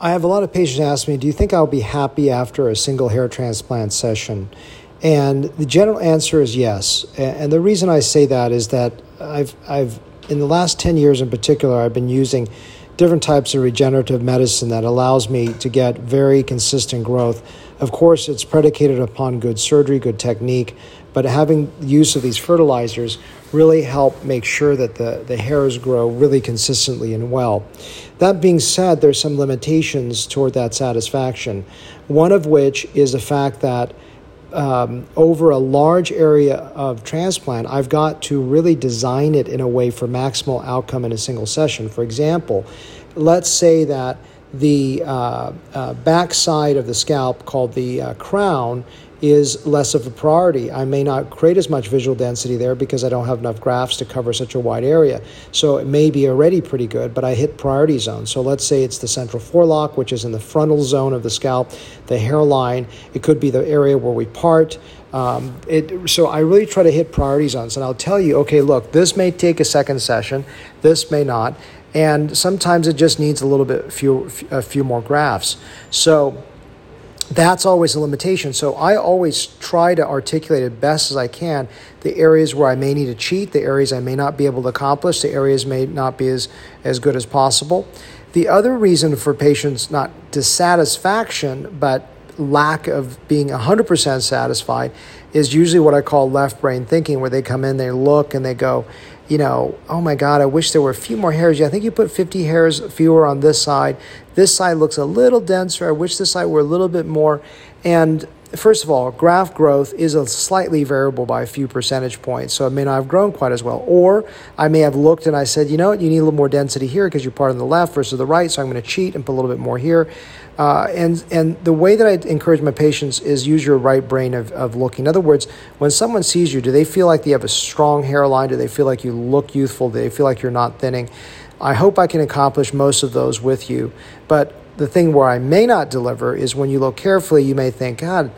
I have a lot of patients ask me, Do you think I'll be happy after a single hair transplant session? And the general answer is yes. And the reason I say that is that I've, I've in the last 10 years in particular, I've been using different types of regenerative medicine that allows me to get very consistent growth. Of course, it's predicated upon good surgery, good technique, but having use of these fertilizers really help make sure that the, the hairs grow really consistently and well. That being said, there's some limitations toward that satisfaction. One of which is the fact that um, over a large area of transplant, I've got to really design it in a way for maximal outcome in a single session. For example, let's say that the uh, uh, back side of the scalp, called the uh, crown, is less of a priority. I may not create as much visual density there because I don't have enough grafts to cover such a wide area. So it may be already pretty good, but I hit priority zone. So let's say it's the central forelock, which is in the frontal zone of the scalp, the hairline. It could be the area where we part. Um, it, so I really try to hit priority zones, and I'll tell you, okay, look, this may take a second session, this may not, and sometimes it just needs a little bit few, a few more grafts. So that's always a limitation. So I always try to articulate as best as I can the areas where I may need to cheat, the areas I may not be able to accomplish, the areas may not be as, as good as possible. The other reason for patients not dissatisfaction, but lack of being 100% satisfied is usually what I call left brain thinking, where they come in, they look, and they go, you know, oh my God, I wish there were a few more hairs. Yeah, I think you put 50 hairs fewer on this side. This side looks a little denser. I wish this side were a little bit more. And first of all, graft growth is a slightly variable by a few percentage points, so it may not have grown quite as well. Or I may have looked and I said, you know what, you need a little more density here because you're part on the left versus the right, so I'm going to cheat and put a little bit more here. Uh, and and the way that I encourage my patients is use your right brain of, of looking. In other words, when someone sees you, do they feel like they have a strong hairline? Do they feel like you look youthful? Do they feel like you're not thinning? I hope I can accomplish most of those with you. But the thing where I may not deliver is when you look carefully, you may think, God,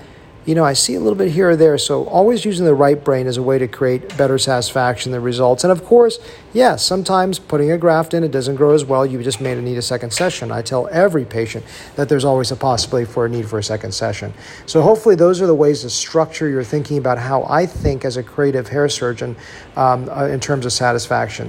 you know, I see a little bit here or there. So always using the right brain as a way to create better satisfaction, the results. And of course, yes, sometimes putting a graft in, it doesn't grow as well. You just may need a second session. I tell every patient that there's always a possibility for a need for a second session. So hopefully those are the ways to structure your thinking about how I think as a creative hair surgeon um, uh, in terms of satisfaction.